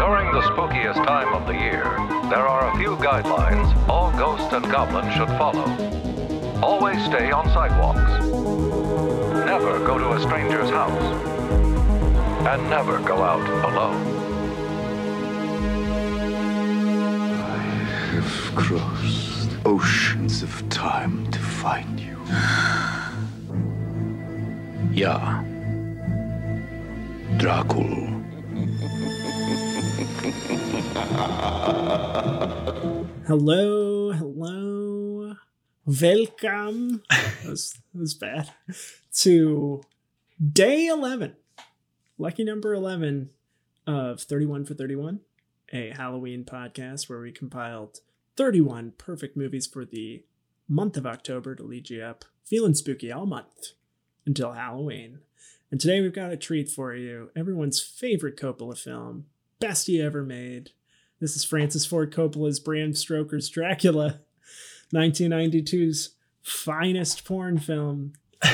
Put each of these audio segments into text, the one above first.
During the spookiest time of the year, there are a few guidelines all ghosts and goblins should follow. Always stay on sidewalks. Never go to a stranger's house. And never go out alone. I have crossed oceans of time to find you. Ja. Dracul. Hello, hello. Welcome. that, was, that was bad. To day 11, lucky number 11 of 31 for 31, a Halloween podcast where we compiled 31 perfect movies for the month of October to lead you up feeling spooky all month until Halloween. And today we've got a treat for you everyone's favorite Coppola film, best he ever made. This is Francis Ford Coppola's Bram Stoker's Dracula, 1992's finest porn film.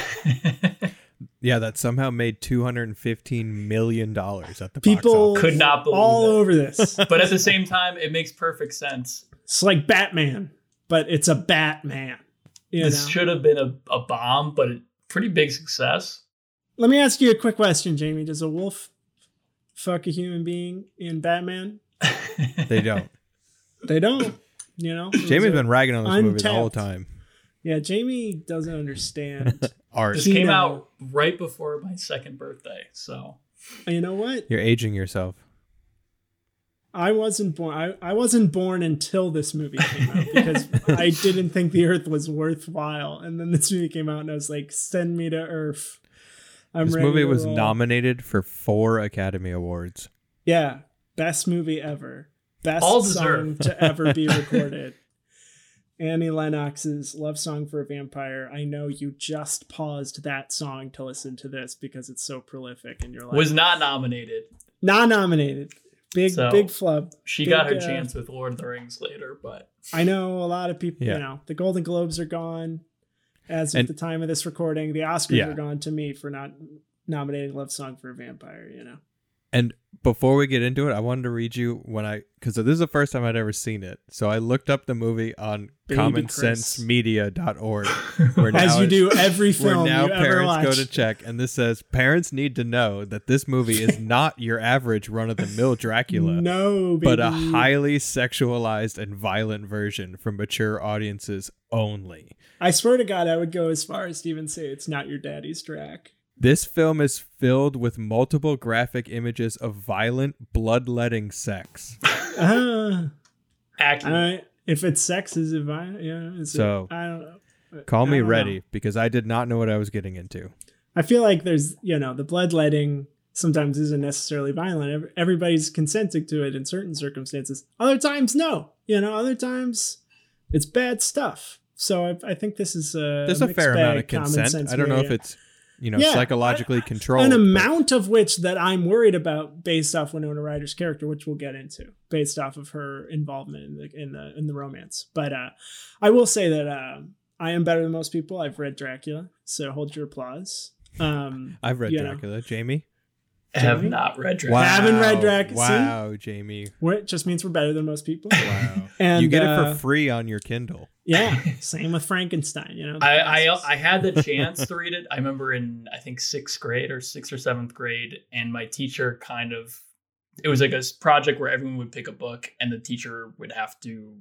Yeah, that somehow made two hundred and fifteen million dollars at the People box office. Could not believe all it. over this. But at the same time, it makes perfect sense. It's like Batman, but it's a Batman. You this know? should have been a, a bomb, but a pretty big success. Let me ask you a quick question, Jamie. Does a wolf fuck a human being in Batman? They don't. They don't. You know, Jamie's been ragging on this movie the whole time. Yeah, Jamie doesn't understand. Art. This He came know. out right before my second birthday, so you know what? You're aging yourself. I wasn't born. I, I wasn't born until this movie came out because I didn't think the Earth was worthwhile. And then this movie came out, and I was like, "Send me to Earth." I'm This ready movie to was roll. nominated for four Academy Awards. Yeah, best movie ever. Best All song deserved. to ever be recorded. Annie Lennox's "Love Song for a Vampire." I know you just paused that song to listen to this because it's so prolific, and you're like, was not nominated. not nominated. Big So, big flub. She Big, got her uh, chance with Lord of the Rings later, but I know a lot of people. Yeah. You know, the Golden Globes are gone as of And- the time of this recording. The Oscars Yeah. are gone to me for not nominating "Love Song for a Vampire." You know, And before we get into it, I wanted to read you when I because this is the first time I'd ever seen it. So I looked up the movie on Baby commonsensemedia.org. Where as now you do every film. where now parents go to check, and this says parents need to know that this movie is not your average run of the mill Dracula. no, baby. but a highly sexualized and violent version for mature audiences only. I swear to God, I would go as far as to even say it's not your daddy's Drac. This film is filled with multiple graphic images of violent, bloodletting sex. Uh, accurate. I, if it's sex, is it violent? Yeah. Is So, it, I don't know. Call me ready know. because I did not know what I was getting into. I feel like there's, you know, the bloodletting sometimes isn't necessarily violent. Everybody's consenting to it in certain circumstances. Other times, no. You know, other times it's bad stuff. So I, I think this is a There's a mixed fair amount of bag, common consent. I don't know if it's you know Yeah, psychologically I- controlled. an but- amount of which that I'm worried about based off Winona Ryder's character, which we'll get into, based off of her involvement in the in the in the romance. But uh, I will say that uh, I am better than most people. I've read Dracula, so hold your applause. Um, I've read you know. Dracula. Jamie, I have not read Dracula. Wow. Haven't read Drac- see? Wow, Jamie. We're- it just means we're better than most people. Wow. And you get it uh, for free on your Kindle. Yeah, same with Frankenstein. You know, I, I. I had the chance to read it. I remember in I think sixth grade or sixth or seventh grade, and my teacher kind of it was like a project where everyone would pick a book, and the teacher would have to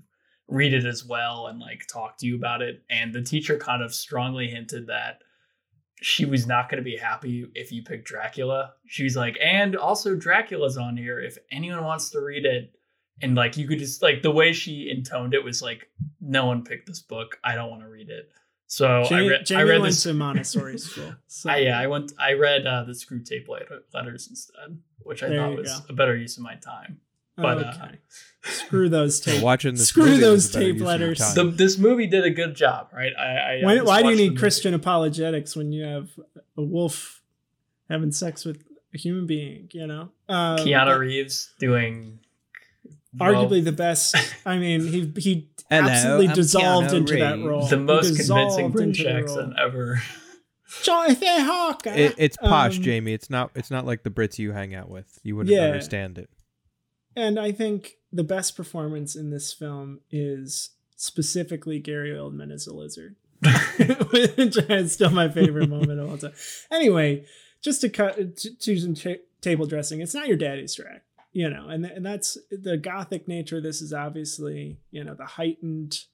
read it as well and like talk to you about it. And the teacher kind of strongly hinted that she was not going to be happy if you picked Dracula. She was like, and also Dracula's on here if anyone wants to read it. And like you could just like the way she intoned it was like, no one picked this book. I don't want to read it. So I Jamie, read. Jamie I read went this. to Montessori school. So I, yeah, I went. I read uh, the Screw Tape letter, letters instead, which I There thought was go. a better use of my time. But uh. Screw those tape. watching this Screw those was a better tape use of your letters. the, this movie did a good job, right? I, I Why, just why do you watched the need movie. Christian apologetics when you have a wolf having sex with a human being? You know, um, Keanu Reeves doing arguably the best. I mean, he he Hello, absolutely I'm dissolved Keanu into that role. the most convincing dissolved British accent ever. Jonathan Harker. It, it's posh, Um, Jamie. It's not. It's not like the Brits you hang out with. You wouldn't Yeah. understand it. And I think the best performance in this film is specifically Gary Oldman as a lizard, which is still my favorite moment of all time. Anyway, just to cut to, to some ta- table dressing, it's not your daddy's track, you know, and and that's the gothic nature. This is obviously you know the heightened,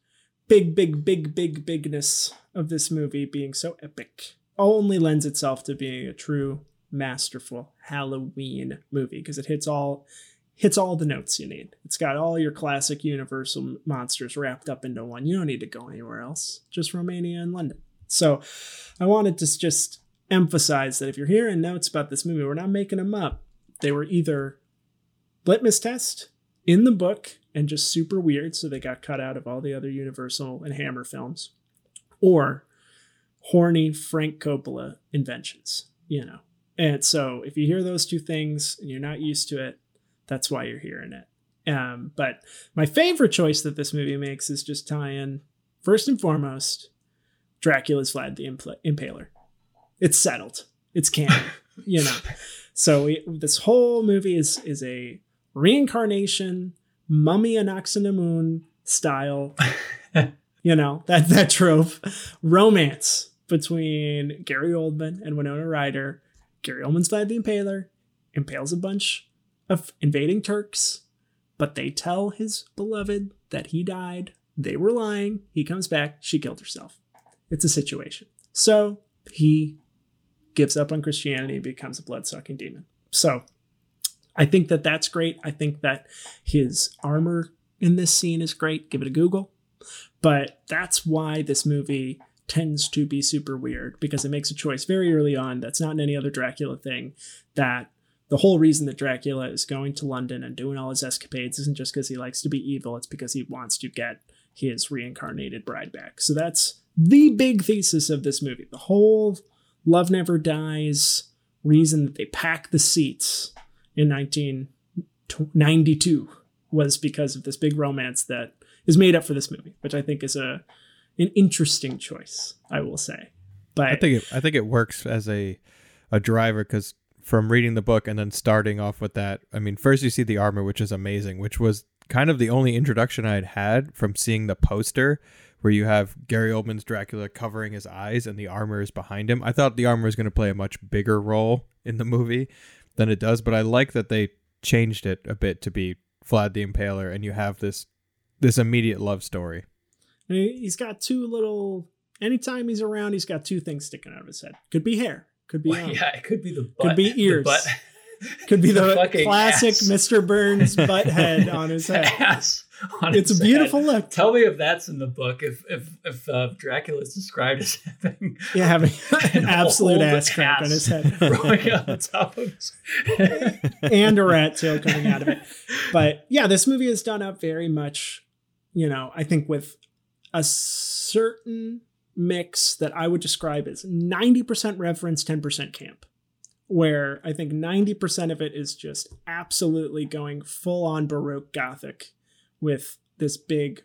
big, big, big, big, bigness of this movie being so epic. Only lends itself to being a true masterful Halloween movie because it hits all hits all the notes you need. It's got all your classic Universal monsters wrapped up into one. You don't need to go anywhere else, just Romania and London. So I wanted to just emphasize that if you're hearing notes about this movie, we're not making them up. They were either litmus test in the book and just super weird, so they got cut out of all the other Universal and Hammer films, or horny Frank Coppola inventions, you know. And so if you hear those two things and you're not used to it, that's why you're hearing it. Um, but my favorite choice that this movie makes is just tie in first and foremost Dracula's Vlad the Impl- Impaler. It's settled. It's canon, you know. So we, this whole movie is is a reincarnation, mummy Anck-su-namun style, you know that that trope romance between Gary Oldman and Winona Ryder. Gary Oldman's Vlad the Impaler impales a bunch of invading Turks, but they tell his beloved that he died. They were lying. He comes back. She killed herself. It's a situation. So he gives up on Christianity and becomes a blood sucking demon. So I think that that's great. I think that his armor in this scene is great. Give it a Google. But that's why this movie tends to be super weird because it makes a choice very early on that's not in any other Dracula thing that the whole reason that Dracula is going to London and doing all his escapades isn't just because he likes to be evil, it's because he wants to get his reincarnated bride back. So that's the big thesis of this movie. The whole Love Never Dies reason that they pack the seats in 1992 was because of this big romance that is made up for this movie, which I think is a an interesting choice, I will say. But I think it, I think it works as a a driver because from reading the book and then starting off with that, I mean, first you see the armor, which is amazing, which was kind of the only introduction I'd had from seeing the poster where you have Gary Oldman's Dracula covering his eyes and the armor is behind him. I thought the armor was going to play a much bigger role in the movie than it does, but I like that they changed it a bit to be Vlad the Impaler and you have this this immediate love story. And he- he's got two little. Anytime he's around, he's got two things sticking out of his head. Could be hair. Could be. Well, um, yeah, it could be the butt. Could be the ears. Could be the, fucking classic ass. Mr. Burns butt head on his head. ass on It's a beautiful head. look. Tell me if that's in the book. If if if uh, Dracula is described as having Yeah, having an an absolute ass crack on his head. growing on top of his and a rat tail coming out of it. But yeah, this movie is done up very much, you know, I think with a certain mix that I would describe as 90% reference, 10% camp. Where I think 90% of it is just absolutely going full on Baroque Gothic with this big,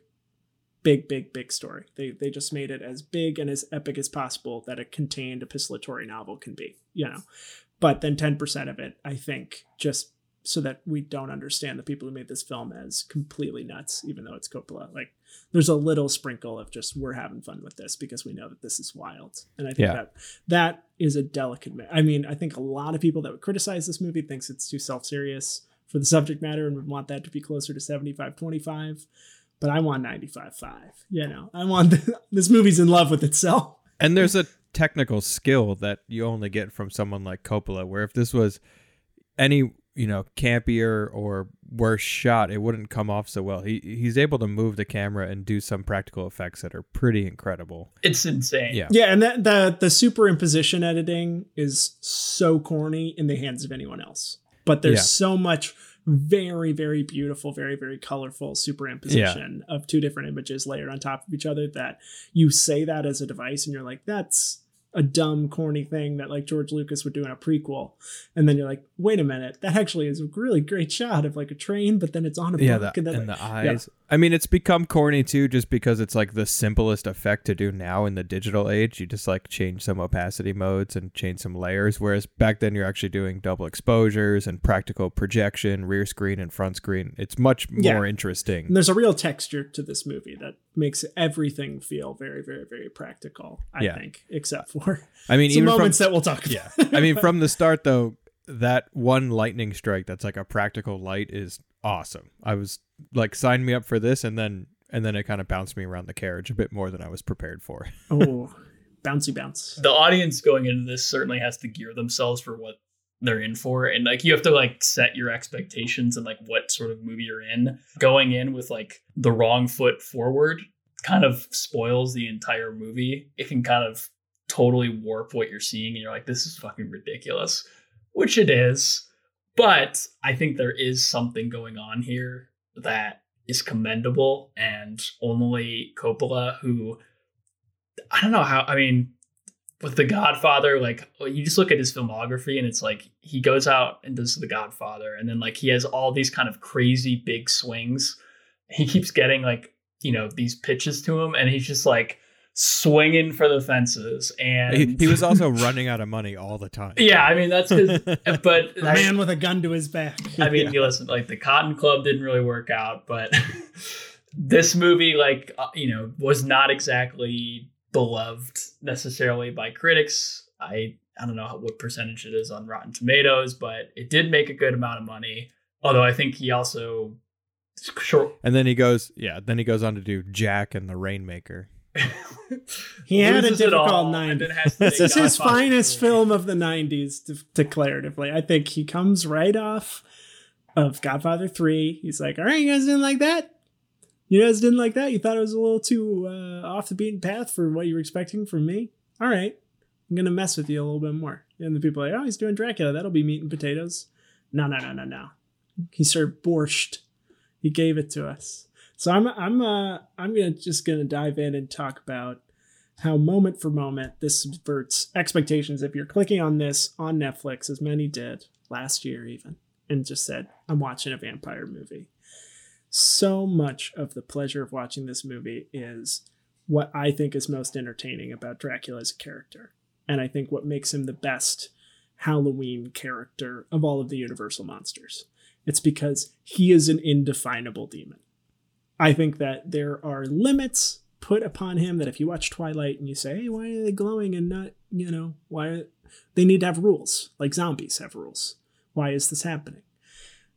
big, big, big story. They, they just made it as big and as epic as possible that a contained epistolatory novel can be, you know. but then 10% of it, I think, just so that we don't understand the people who made this film as completely nuts, even though it's Coppola. Like there's a little sprinkle of just we're having fun with this because we know that this is wild. And I think Yeah. that that is a delicate ma- I mean, I think a lot of people that would criticize this movie thinks it's too self-serious for the subject matter and would want that to be closer to 75-25. But I want 95-5. You know, I want this movie's in love with itself. And there's a technical skill that you only get from someone like Coppola, where if this was any you know campier or worse shot, it wouldn't come off so well. He he's able to move the camera and do some practical effects that are pretty incredible. It's insane. Yeah. Yeah, and that the the superimposition editing is so corny in the hands of anyone else. But there's Yeah. so much very very beautiful, very very colorful superimposition of two different images layered on top of each other that you say that as a device and you're like that's a dumb corny thing that like George Lucas would do in a prequel. And then you're like, "Wait a minute, that actually is a really great shot of like a train, but then it's on a Yeah, book the, and then and like- the yeah. eyes. I mean, it's become corny too, just because it's like the simplest effect to do now in the digital age. You just like change some opacity modes and change some layers. Whereas back then, you're actually doing double exposures and practical projection, rear screen and front screen. It's much Yeah. more interesting. And there's a real texture to this movie that makes everything feel very, very, very practical. I Yeah. think, except for I mean, some even from moments that we'll talk about. yeah, I mean, from the start though, that one lightning strike that's like a practical light is awesome. I was like, sign me up for this, and then and then it kind of bounced me around the carriage a bit more than I was prepared for. oh, bouncy bounce. the audience going into this certainly has to gear themselves for what they're in for and like you have to like set your expectations and like what sort of movie you're in going in with like the wrong foot forward kind of spoils the entire movie it can kind of totally warp what you're seeing and you're like this is fucking ridiculous which it is but i think there is something going on here that is commendable and only coppola who I don't know how. I mean, with The Godfather, like you just look at his filmography and it's like he goes out and does The Godfather, and then like he has all these kind of crazy big swings. He keeps getting like you know these pitches to him, and he's just like swinging for the fences. And He, he was also running out of money all the time. yeah, I mean that's because, but A I- man with a gun to his back. I mean, you listen, like the Cotton Club didn't really work out, but this movie, like, uh, you know, was not exactly beloved necessarily by critics. I I don't know what percentage it is on Rotten Tomatoes, but it did make a good amount of money. Although I think he also short. And then he goes, yeah. Then he goes on to do Jack and the Rainmaker. he had a loses all, difficult night. then has to This is his finest film of the '90s, de- declaratively. I think he comes right off of Godfather Three. He's like, "All right, you guys didn't like that. You guys didn't like that. You thought it was a little too uh, off the beaten path for what you were expecting from me. All right, I'm gonna mess with you a little bit more." And the people are like, "Oh, he's doing Dracula. That'll be meat and potatoes." No, no, no, no, no. He served borscht. He gave it to us. So I'm I'm uh I'm gonna just gonna dive in and talk about how moment for moment this subverts expectations. If you're clicking on this on Netflix, as many did last year even, and just said, I'm watching a vampire movie. So much of the pleasure of watching this movie is what I think is most entertaining about Dracula as a character. And I think what makes him the best Halloween character of all of the Universal monsters. It's because he is an indefinable demon. I think that there are limits put upon him that if you watch Twilight and you say, hey, why are they glowing and not, you know, why they need to have rules, like zombies have rules. Why is this happening?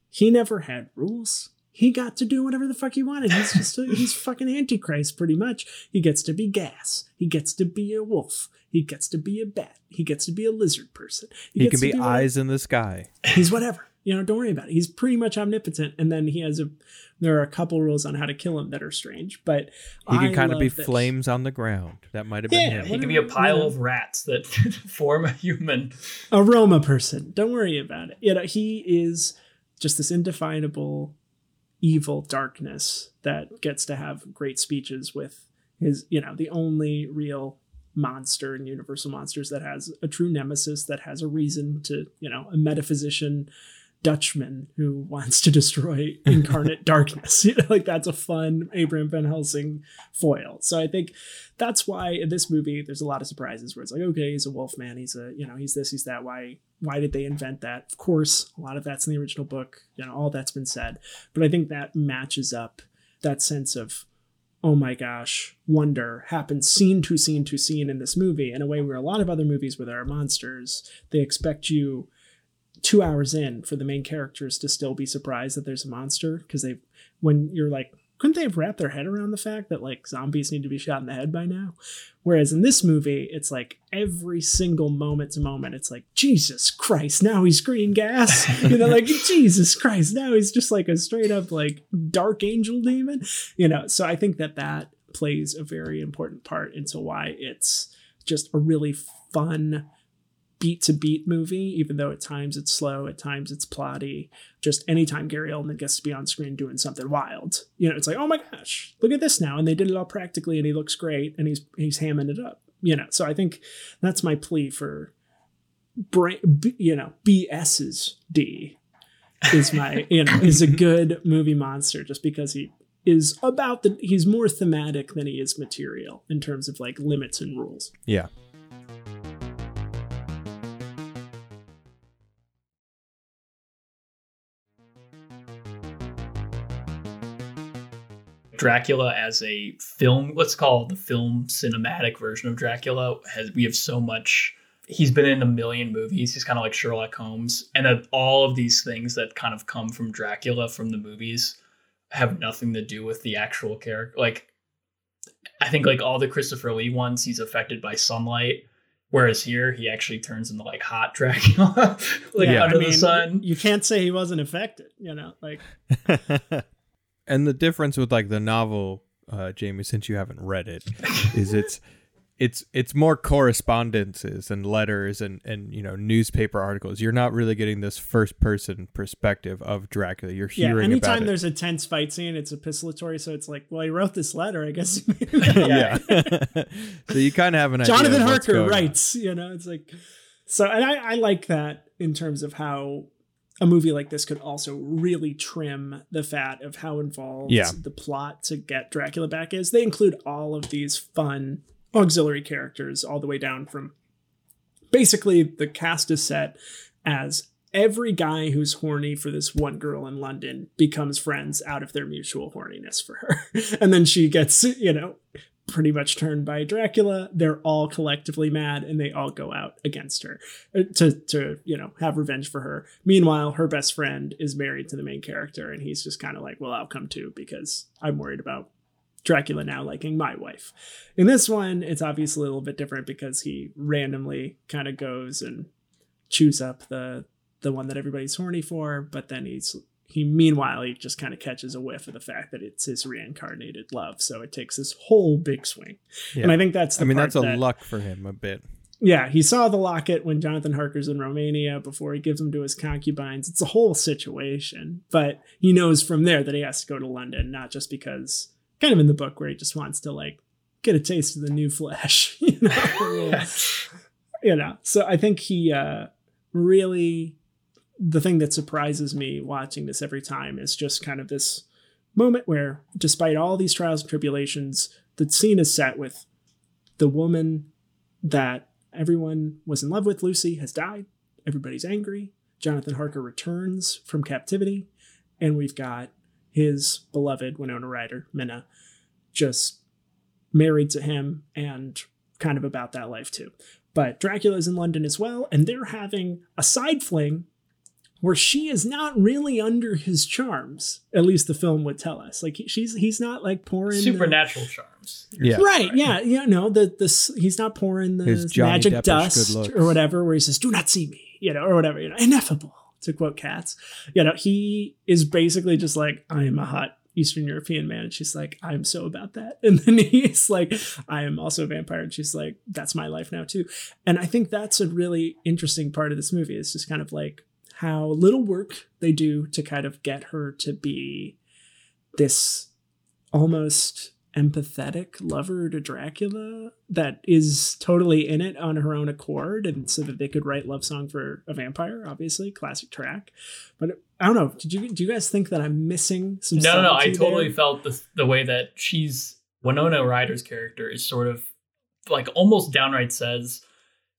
He never had rules. He got to do whatever the fuck he wanted. He's just a, he's fucking antichrist pretty much. He gets to be gas. He gets to be a wolf. He gets to be a bat. He gets to be a lizard person. He, gets can to be do whatever- eyes in the sky. he's whatever. You know, don't worry about it. He's pretty much omnipotent. And then he has a there are a couple rules on how to kill him that are strange. But He can I kind of be love that- flames on the ground. That might have Yeah, been him. He can be a pile of rats that form a human. aroma person. Don't worry about it. You know, he is just this indefinable evil darkness that gets to have great speeches with his, you know, the only real monster in Universal Monsters that has a true nemesis, that has a reason to, you know, a metaphysician Dutchman who wants to destroy incarnate darkness. You know, like that's a fun Abraham Van Helsing foil. So I think that's why in this movie there's a lot of surprises where it's like, okay, he's a wolf man, he's a you know, he's this, he's that. Why why did they invent that? Of course, a lot of that's in the original book, you know, all that's been said. But I think that matches up that sense of oh my gosh, wonder happens scene to scene to scene in this movie in a way where a lot of other movies where there are monsters, they expect you two hours in for the main characters to still be surprised that there's a monster because they when you're like couldn't they have wrapped their head around the fact that like zombies need to be shot in the head by now? Whereas in this movie it's like every single moment to moment it's like jesus christ now he's green gas. You know like jesus christ now he's just like a straight up like dark angel demon. You know so i think that that plays a very important part into why it's just a really fun beat to beat movie, even though at times it's slow, at times it's plotty. Just anytime Gary Oldman gets to be on screen doing something wild, you know, it's like, oh my gosh, look at this now, and they did it all practically, and he looks great, and he's he's hamming it up, you know. So I think that's my plea for, you know, BS's D is my you know is a good movie monster just because he is about the he's more thematic than he is material in terms of like limits and rules. Yeah. Dracula as a film, let's call it the film cinematic version of Dracula, has we have so much. He's been in a million movies. He's kind of like Sherlock Holmes, and that all of these things that kind of come from Dracula from the movies have nothing to do with the actual character. Like, I think like all the Christopher Lee ones, he's affected by sunlight. Whereas here, he actually turns into like hot Dracula, like Yeah, under I the mean, sun. You can't say he wasn't affected, you know, like and the difference with like the novel, uh, Jamie, since you haven't read it, is it's it's it's more correspondences and letters and and you know newspaper articles. You're not really getting this first person perspective of Dracula. You're yeah. hearing Anytime about it. there's a tense fight scene, it's epistolatory, so it's like, well, he wrote this letter. I guess. he made it up. yeah. so you kind of have an idea. Jonathan Harker going on. writes, you know, it's like so and I, I like that in terms of how a movie like this could also really trim the fat of how involved Yeah. the plot to get Dracula back is. They include all of these fun auxiliary characters all the way down from basically the cast is set as every guy who's horny for this one girl in London becomes friends out of their mutual horniness for her. and then she gets, you know, pretty much turned by Dracula. They're all collectively mad and they all go out against her uh, to to, you know, have revenge for her. Meanwhile, her best friend is married to the main character and he's just kind of like, "Well, I'll come too because I'm worried about Dracula now liking my wife." In this one, it's obviously a little bit different because he randomly kind of goes and chews up the the one that everybody's horny for, but then he's he meanwhile he just kind of catches a whiff of the fact that it's his reincarnated love. So it takes this whole big swing. Yeah. And I think that's the I mean, part that's a that- luck for him a bit. yeah, he saw the locket when Jonathan Harker's in Romania before he gives them to his concubines. It's a whole situation, but he knows from there that he has to go to London, not just because, kind of in the book where he just wants to like get a taste of the new flesh, you know. you know, so I think he uh, really the thing that surprises me watching this every time is just kind of this moment where, despite all these trials and tribulations, the scene is set with the woman that everyone was in love with, Lucy, has died. Everybody's angry. Jonathan Harker returns from captivity, and we've got his beloved Winona Ryder, Mina, just married to him and kind of about that life too. But Dracula's in London as well, and they're having a side fling where she is not really under his charms. At least the film would tell us. Like she's he's not like pouring the- Supernatural charms. Yeah. Right, yeah, you know the this he's not pouring the magic Deppish dust or whatever, where he says, "Do not see me," you know, or whatever, you know, ineffable to quote Cats. You know, he is basically just like, "I am a hot Eastern European man," and she's like, "I'm so about that," and then he's like, "I am also a vampire," and she's like, "That's my life now too," and I think that's a really interesting part of this movie. It's just kind of like how little work they do to kind of get her to be this almost empathetic lover to Dracula that is totally in it on her own accord, and so that they could write love song for a vampire. Obviously, classic track. But I don't know. Did you do you guys think that I'm missing some? No, no, no. I subtlety totally there? felt the the way that she's Winona Ryder's character is sort of like almost downright says,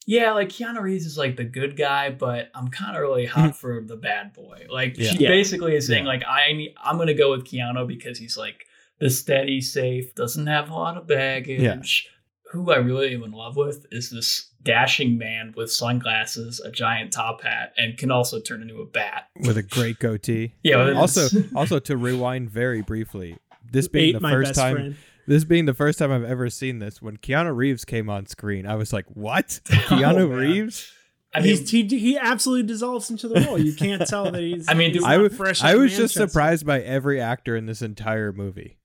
"Yeah, like Keanu Reeves is like the good guy, but I'm kind of really hot mm-hmm. for the bad boy." Like Yeah. she Yeah. basically is saying, Yeah. like I need, I'm gonna go with Keanu because he's like the steady, safe, doesn't have a lot of baggage. Who I really am in love with is this dashing man with sunglasses, a giant top hat, and can also turn into a bat. with a great goatee. Yeah. Also, also to rewind very briefly, this being Ate the my first best time, friend. This being the first time I've ever seen this, when Keanu Reeves came on screen, I was like, "What? Oh, Keanu man. Reeves?" I mean, he he absolutely dissolves into the role. You can't tell that he's. I mean, he's dude, I was, fresh I was just surprised by every actor in this entire movie.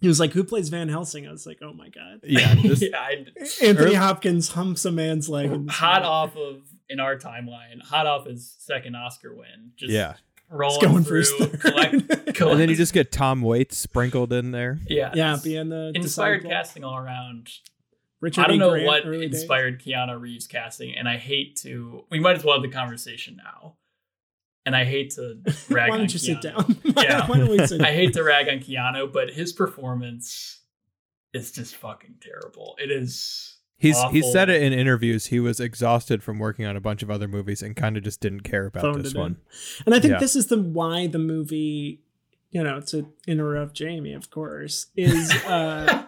He was like, "Who plays Van Helsing?" I was like, "Oh my god!" Yeah, this, yeah, I, Anthony Early- Hopkins humps a man's leg. hot movie. off of in our timeline, hot off his second Oscar win. Just yeah. Rolling He's going through, his third. collect, collect, And then you just get Tom Waits sprinkled in there. yeah, yeah, being the inspired disciple. casting all around. Richard I don't E. know Grant, what early days. inspired Keanu Reeves casting, and I hate to. We might as well have the conversation now. And I hate to rag Why on don't you sit down? Yeah. Why don't we sit I hate to rag on Keanu, but his performance is just fucking terrible. It is. He's he said it in interviews. He was exhausted from working on a bunch of other movies and kind of just didn't care about Phoned this it in. one. And I think Yeah. this is the why the movie, you know, to interrupt Jamie, of course, is uh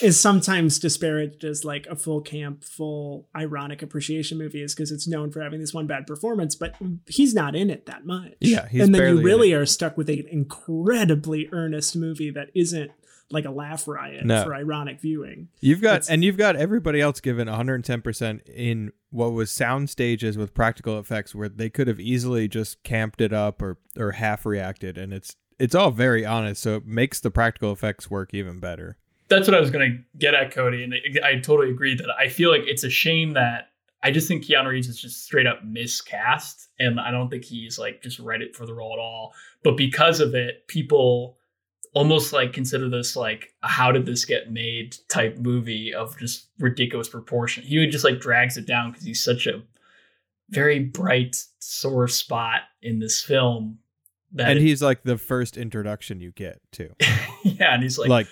is sometimes disparaged as like a full camp, full ironic appreciation movie is because it's known for having this one bad performance, but he's not in it that much. Yeah, he's and then you really are stuck with an incredibly earnest movie that isn't like a laugh riot No. for ironic viewing. You've got It's- and you've got everybody else given 110% in what was sound stages with practical effects where they could have easily just camped it up or or half reacted and it's it's all very honest so it makes the practical effects work even better. that's what I was gonna get at, Cody, and I, I totally agree that I feel like it's a shame that I just think Keanu Reeves is just straight up miscast, and I don't think he's like just read it for the role at all. But because of it, people almost like consider this like a how did this get made type movie of just ridiculous proportion. He would just like drags it down because he's such a very bright sore spot in this film. That and it- he's like the first introduction you get too. yeah, and he's like, like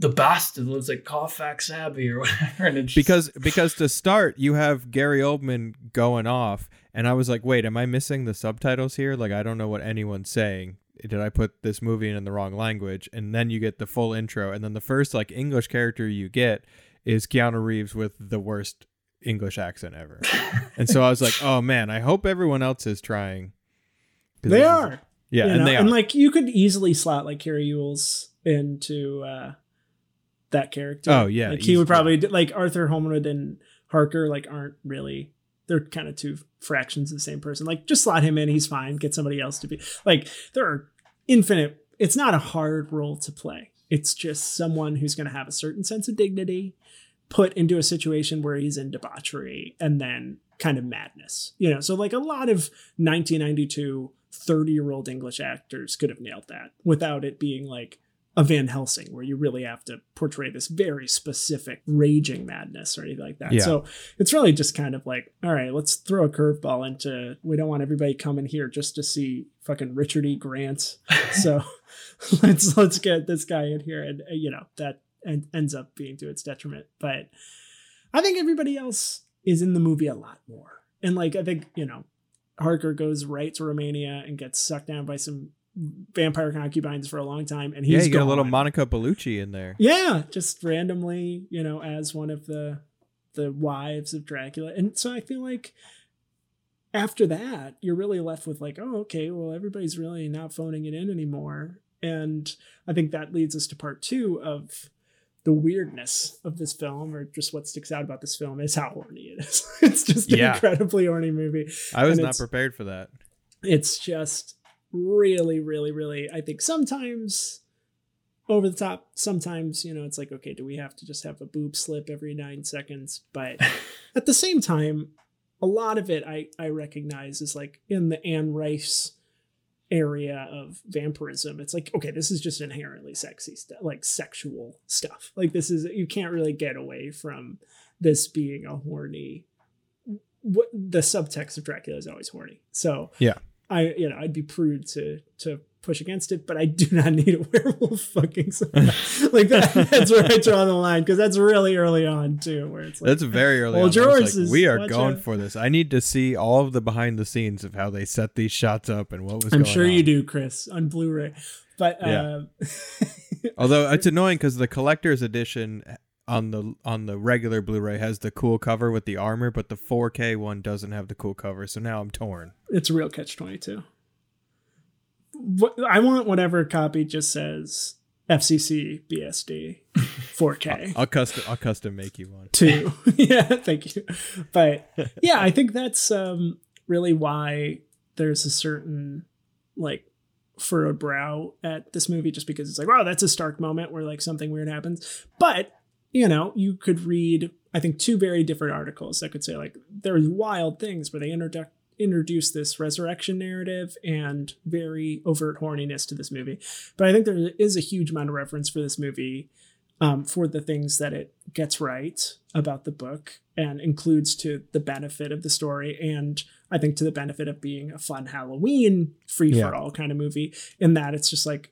the bastard lives at Carfax Abbey or whatever. And it's just- because because to start you have Gary Oldman going off and I was like wait am I missing the subtitles here like I don't know what anyone's saying did I put this movie in the wrong language and then you get the full intro and then the first like English character you get is Keanu Reeves with the worst English accent ever and so I was like oh man I hope everyone else is trying. They this is- are. yeah you and know, they and like you could easily slot like Cary Elwes into uh that character. Oh, yeah, like he would probably like Arthur Holmwood and Harker like aren't really they're kind of two fractions of the same person. Like just slot him in, he's fine. Get somebody else to be like there are infinite. It's not a hard role to play. It's just someone who's going to have a certain sense of dignity, put into a situation where he's in debauchery and then kind of madness. You know, so like a lot of 1992 30 year old English actors could have nailed that without it being like a Van Helsing, where you really have to portray this very specific raging madness or anything like that. Yeah. So it's really just kind of like, all right, let's throw a curveball into. We don't want everybody coming here just to see fucking Richard E. Grant. So let's let's get this guy in here, and you know that en- ends up being to its detriment. But I think everybody else is in the movie a lot more, and like I think you know Harker goes right to Romania and gets sucked down by some vampire concubines for a long time, and he's yeah you get a little. Monica Bellucci in there Yeah, just randomly, you know, as one of the the wives of Dracula. And so I feel like after that, you're really left with like, oh, okay, well, everybody's really not phoning it in anymore. And I think that leads us to part two of the weirdness of this film, or just what sticks out about this film is how horny it is. it's just an Yeah. incredibly horny movie. I was not prepared for that it's just really really really i think sometimes over the top sometimes you know it's like okay do we have to just have a boob slip every nine seconds? But at the same time a lot of it i i recognize is like in the anne rice area of vampirism. It's like okay this is just inherently sexy stuff like sexual stuff. Like this is you can't really get away from this being a horny what the subtext of dracula is always horny. So Yeah. I you know i'd be prude to to push against it but i do not need a werewolf fucking like that, that's where i draw the line because that's really early on too where it's like That's very early. Well, on. George like, we are going out. for this. I need to see all of the behind the scenes of how they set these shots up and what was. i'm sure you do chris on blu-ray but Yeah. um Although it's annoying because the collector's edition on the on the regular Blu-ray has the cool cover with the armor, but the 4K one doesn't have the cool cover. So now I'm torn. it's a real catch 22 what i want whatever copy just says fcc bsd 4k I'll custom I'll custom make you one. too yeah thank you but yeah i think that's um really why there's a certain like furrowed brow at this movie just because it's like wow that's a stark moment where like something weird happens but you know you could read i think two very different articles that could say like there's wild things where they introduce introduce this resurrection narrative and very overt horniness to this movie but i think there is a huge amount of reference for this movie um, for the things that it gets right about the book and includes to the benefit of the story and I think to the benefit of being a fun Halloween free for all kind of movie in that it's just like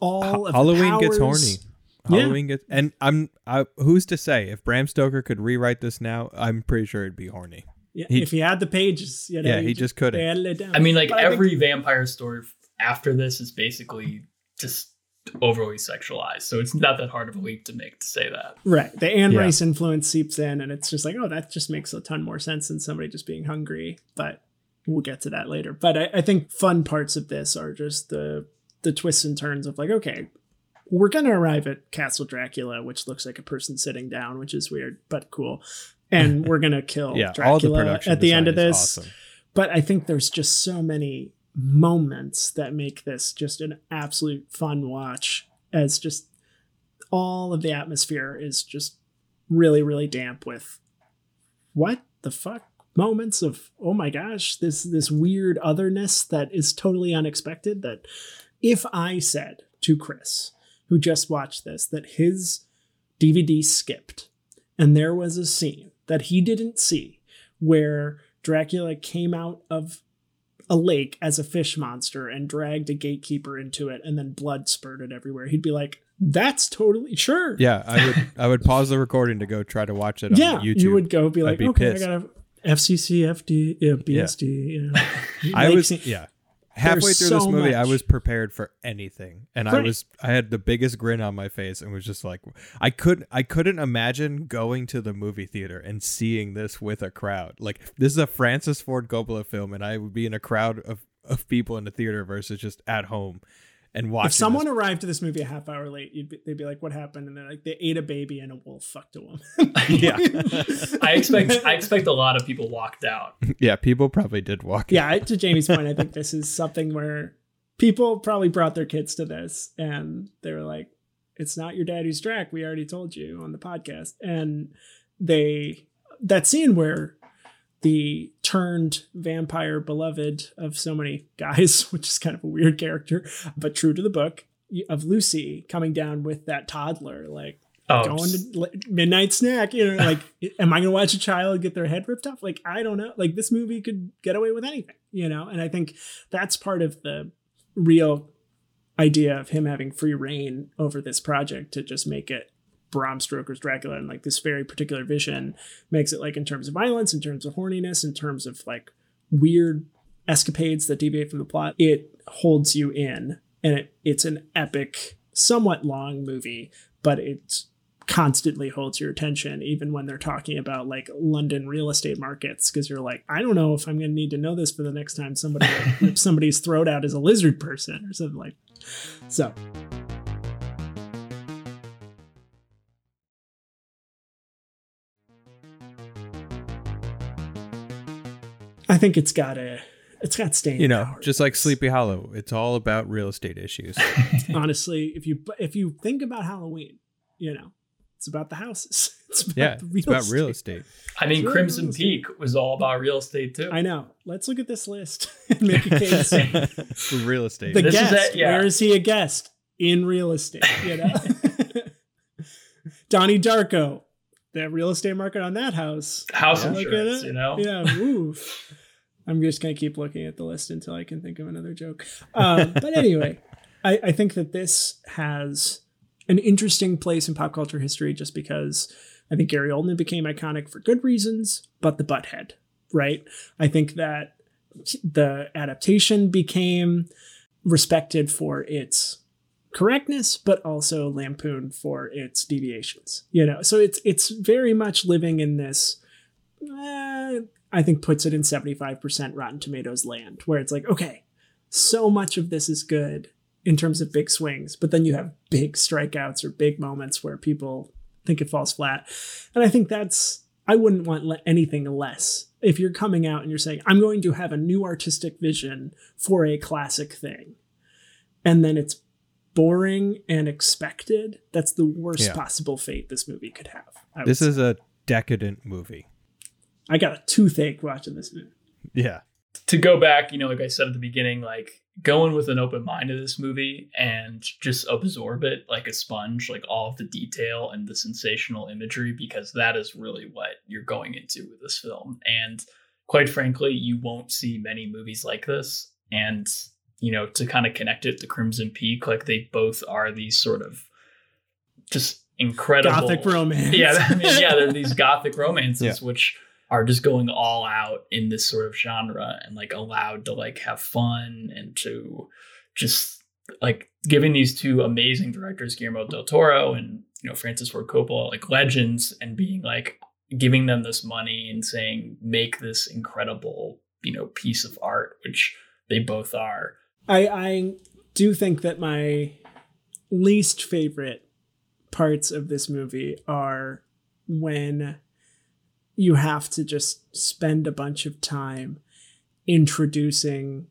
all of the Halloween gets horny. Powers- Yeah. Halloween gets and I'm I, who's to say if Bram Stoker could rewrite this now, I'm pretty sure it'd be horny. Yeah, He- if he had the pages, you know, Yeah, he just couldn't. It down. I mean, like But I think- every vampire story after this is basically just overly sexualized. So it's not that hard of a leap to make to say that. Right. The Anne Yeah. Rice influence seeps in, and it's just like, oh, that just makes a ton more sense than somebody just being hungry. But we'll get to that later. But I, I think fun parts of this are just the the twists and turns of like, okay, we're gonna arrive at Castle Dracula, which looks like a person sitting down, which is weird but cool. And we're gonna kill yeah, all the Dracula at the end of this. awesome. But I think there's just so many moments that make this just an absolute fun watch as just all of the atmosphere is just really, really damp with what the fuck moments of oh my gosh, this this weird otherness that is totally unexpected. That if I said to Chris, who just watched this, that his DVD skipped and there was a scene that he didn't see where Dracula came out of a lake as a fish monster and dragged a gatekeeper into it and then blood spurted everywhere. He'd be like, that's totally sure. Yeah, I would I would pause the recording to go try to watch it on yeah. YouTube. You would go be like, be okay, pissed. I got a FCC, FD, yeah, BSD. You know, I was scene. yeah. Halfway There's through this so movie, I was prepared for anything, and I was I had the biggest grin on my face, and was just like, I couldn't I couldn't imagine going to the movie theater and seeing this with a crowd. Like this is a Francis Ford Coppola film, and I would be in a crowd of of people in the theater versus just at home and watching. If someone this. arrived to this movie a half hour late, you'd be, they'd be like, "What happened?" And they're like, "They ate a baby and a wolf fucked a woman." yeah, I expect I expect a lot of people walked out. yeah, people probably did walk. yeah. I- To Jamie's point, I think this is something where people probably brought their kids to this, and they were like, "It's not your daddy's Drac. We already told you on the podcast." And they that scene where the turned vampire beloved of so many guys, which is kind of a weird character, but true to the book of Lucy coming down with that toddler, like Oh, going to midnight snack, you know, like, am I going to watch a child get their head ripped off? Like, I don't know. Like, this movie could get away with anything, you know? And I think that's part of the real idea of him having free reign over this project to just make it Bram Stoker's Dracula and like this very particular vision makes it like in terms of violence, in terms of horniness, in terms of like weird escapades that deviate from the plot. It holds you in and it, it's an epic, somewhat long movie, but it constantly holds your attention even when they're talking about like London real estate markets because you're like I don't know if I'm going to need to know this for the next time somebody somebody's throat out as a lizard person or something like so I think it's got a it's got staying You know, power. just like Sleepy Hollow, it's all about real estate issues. honestly if you if you think about halloween you know It's about the houses. It's about Yeah, the it's about real estate. I mean, Sure, Crimson real estate. Peak was all about real estate too. I know. Let's look at this list and make a case. For real estate. the This is guest. yeah. Where is he a guest? In real estate, you know. Donnie Darko, the real estate market on that house. House Look at insurance, it. you know. Yeah, oof. I'm just gonna keep looking at the list until I can think of another joke. Um, but anyway, I, I think that this has an interesting place in pop culture history just because I think Gary Oldman became iconic for good reasons, but the butthead, right? I think that the adaptation became respected for its correctness but also lampooned for its deviations you know so it's it's very much living in this eh, i think puts it in 75% rotten tomatoes land where it's like okay so much of this is good in terms of big swings but then you have big strikeouts or big moments where people think it falls flat and i think that's i wouldn't want le- anything less if you're coming out and you're saying i'm going to have a new artistic vision for a classic thing and then it's boring and expected that's the worst Yeah. possible fate this movie could have This say. is a decadent movie. I got a toothache watching this movie Yeah. to go back, you know, like I said at the beginning, like going with an open mind to this movie and just absorb it like a sponge, like all of the detail and the sensational imagery, because that is really what you're going into with this film. And quite frankly, you won't see many movies like this. And, you know, to kind of connect it to Crimson Peak, like they both are these sort of just incredible gothic romance yeah, I mean, yeah, they're these gothic romances Yeah. which are just going all out in this sort of genre and like allowed to like have fun and to just like giving these two amazing directors, Guillermo del Toro and you know Francis Ford Coppola, like legends, and being like giving them this money and saying make this incredible you know piece of art, which they both are. I, I do think that my least favorite parts of this movie are when you have to just spend a bunch of time introducing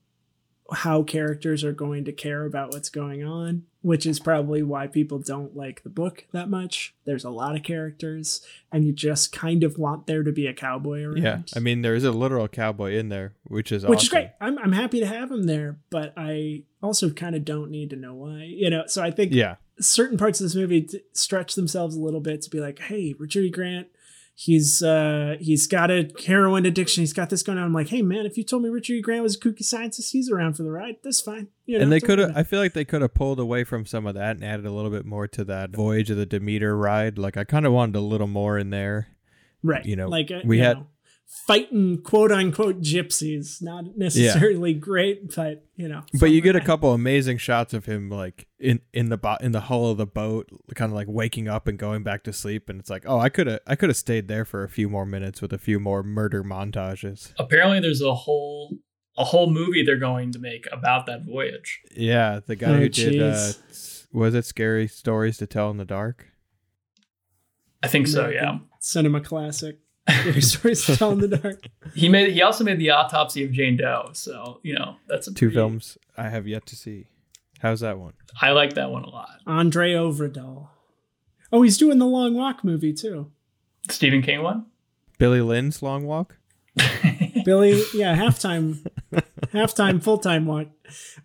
how characters are going to care about what's going on, which is probably why people don't like the book that much. There's a lot of characters, and you just kind of want there to be a cowboy around. Yeah. I mean, there is a literal cowboy in there, which is which is great. I'm I'm happy to have him there, but I also kind of don't need to know why. You know, so I think Yeah. certain parts of this movie stretch themselves a little bit to be like, hey, Richard E. Grant, he's uh he's got a heroin addiction, he's got this going on. I'm like, hey man, if you told me Richard E. Grant was a kooky scientist, he's around for the ride. That's fine. You know, and they could have i feel like they could have pulled away from some of that and added a little bit more to that voyage of the demeter ride like i kind of wanted a little more in there right. you know, like uh, we had- know, fighting quote unquote gypsies, not necessarily great, but you know. but you get a couple amazing shots of him like in in the bo- in the hull of the boat kind of like waking up and going back to sleep and it's like oh i could have i could have stayed there for a few more minutes with a few more murder montages Apparently, there's a whole a whole movie they're going to make about that voyage. yeah the guy Oh, who did uh was it scary stories to tell in the dark I think so. Yeah. Cinema classic. Scary stories to tell in the dark. He made. He also made the autopsy of Jane Doe. So you know that's a two pretty- films i have yet to see how's that one I like that one a lot. Andre Ovredal. Oh, he's doing the Long Walk movie too. Stephen King one. billy lynn's long walk Billy, yeah, halftime, halftime, full time walk.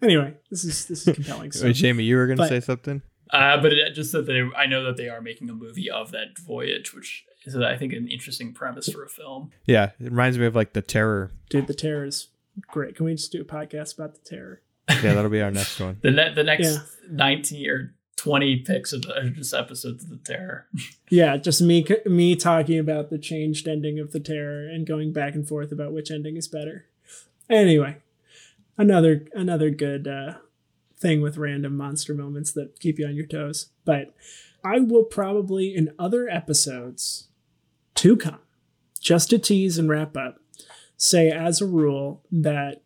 Anyway, this is this is compelling. So Wait, jamie you were gonna say something Uh, but it, just that they, I know that they are making a movie of that voyage, which is, I think, an interesting premise for a film. Yeah, it reminds me of like the terror. dude, the terror is great. Can we just do a podcast about the terror? Yeah, that'll be our next one. The ne- the next Yeah. nineteen or twenty picks of the, are just episodes of the Terror. Yeah, just me me talking about the changed ending of the terror and going back and forth about which ending is better. Anyway, another another good uh, thing with random monster moments that keep you on your toes. But I will probably in other episodes to come, just to tease and wrap up, say as a rule that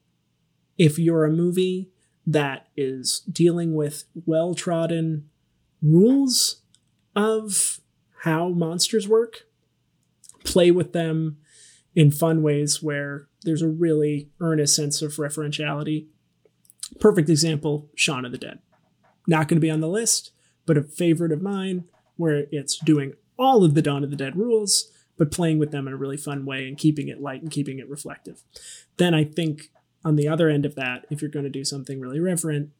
if you're a movie that is dealing with well trodden rules of how monsters work, play with them in fun ways where there's a really earnest sense of referentiality. Perfect example Shaun of the Dead. Not going to be on the list, but a favorite of mine where it's doing all of the Dawn of the Dead rules, but playing with them in a really fun way and keeping it light and keeping it reflective. Then I think on the other end of that, if you're going to do something really reverent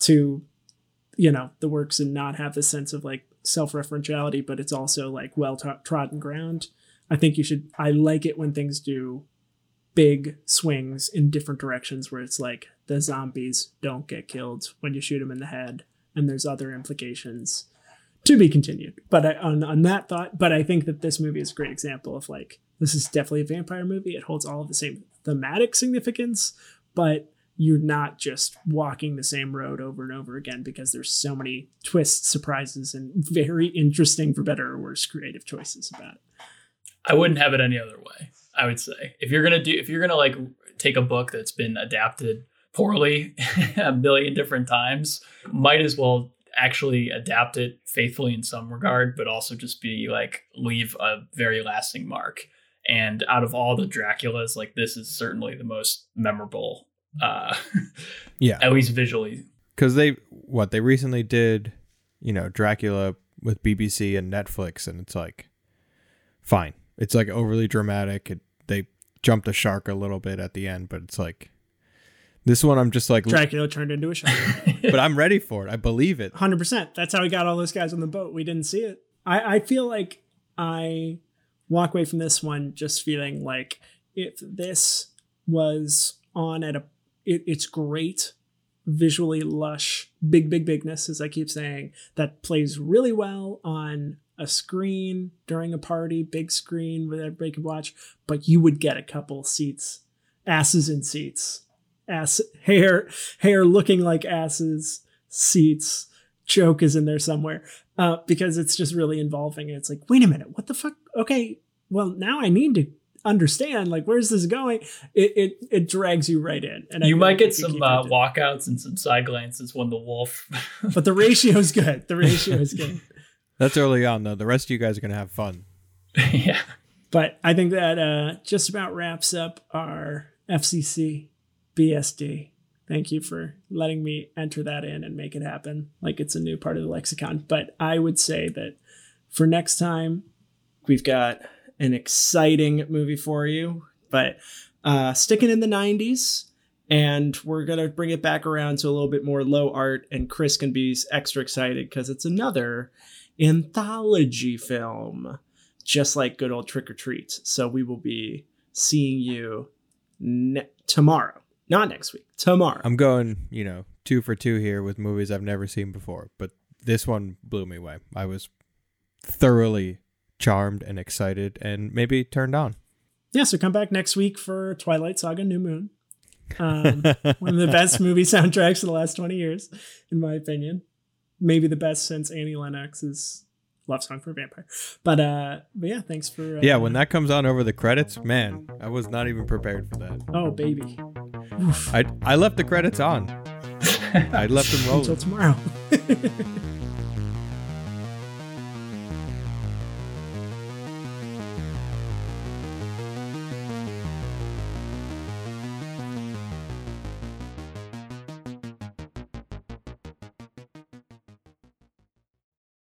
to, you know, the works and not have this sense of like self-referentiality, but it's also like well trodden ground. I think you should. I like it when things do big swings in different directions where it's like the zombies don't get killed when you shoot them in the head and there's other implications to be continued. But I, on, on that thought but i think that this movie is a great example of like this is definitely a vampire movie. It holds all of the same thematic significance but you're not just walking the same road over and over again because there's so many twists surprises and very interesting for better or worse creative choices about it. I wouldn't have it any other way I would say. If you're gonna do if you're gonna like take a book that's been adapted poorly a million different times, might as well actually adapt it faithfully in some regard, but also just be like leave a very lasting mark. And out of all the Draculas, like this is certainly the most memorable. Uh, yeah, at least visually. Because they what they recently did, you know, Dracula with BBC and Netflix, and it's like, fine, it's like overly dramatic. It, they jump the shark a little bit at the end, but it's like this one. I'm just like Dracula turned into a shark. but I'm ready for it. I believe it. Hundred percent. That's how we got all those guys on the boat. We didn't see it. I, I feel like I walk away from this one just feeling like if this was on at a, it, it's great visually lush, big, big bigness, as I keep saying, that plays really well on a screen during a party, big screen where everybody could watch, but you would get a couple seats, asses in seats, ass hair, hair looking like asses, seats. Joke is in there somewhere uh, because it's just really involving. It's like, wait a minute, what the fuck? Okay, well now I need to understand like where's this going it it, it drags you right in and you I might get some uh, walkouts and some side glances when the wolf but the ratio is good the ratio is good that's early on, though. The rest of you guys are gonna have fun. yeah. But I think that uh, just about wraps up our FCC BSD. Thank you for letting me enter that in and make it happen like it's a new part of the lexicon. But I would say that for next time, we've got an exciting movie for you, but uh, sticking in the 90s. And we're going to bring it back around to a little bit more low art, and Chris can be extra excited because it's another anthology film, just like good old Trick or Treat. So we will be seeing you ne- tomorrow, not next week, tomorrow. I'm going, you know, two for two here with movies I've never seen before, but this one blew me away. I was thoroughly charmed and excited and maybe turned on. Yeah, so come back next week for Twilight Saga New Moon. Um, one of the best movie soundtracks of the last 20 years, in my opinion maybe the best since Annie Lennox's Love Song for a Vampire. But uh but yeah, thanks for uh, Yeah, when that comes on over the credits, man, I was not even prepared for that. Oh baby. I I left the credits on. I left them rolling. Until tomorrow.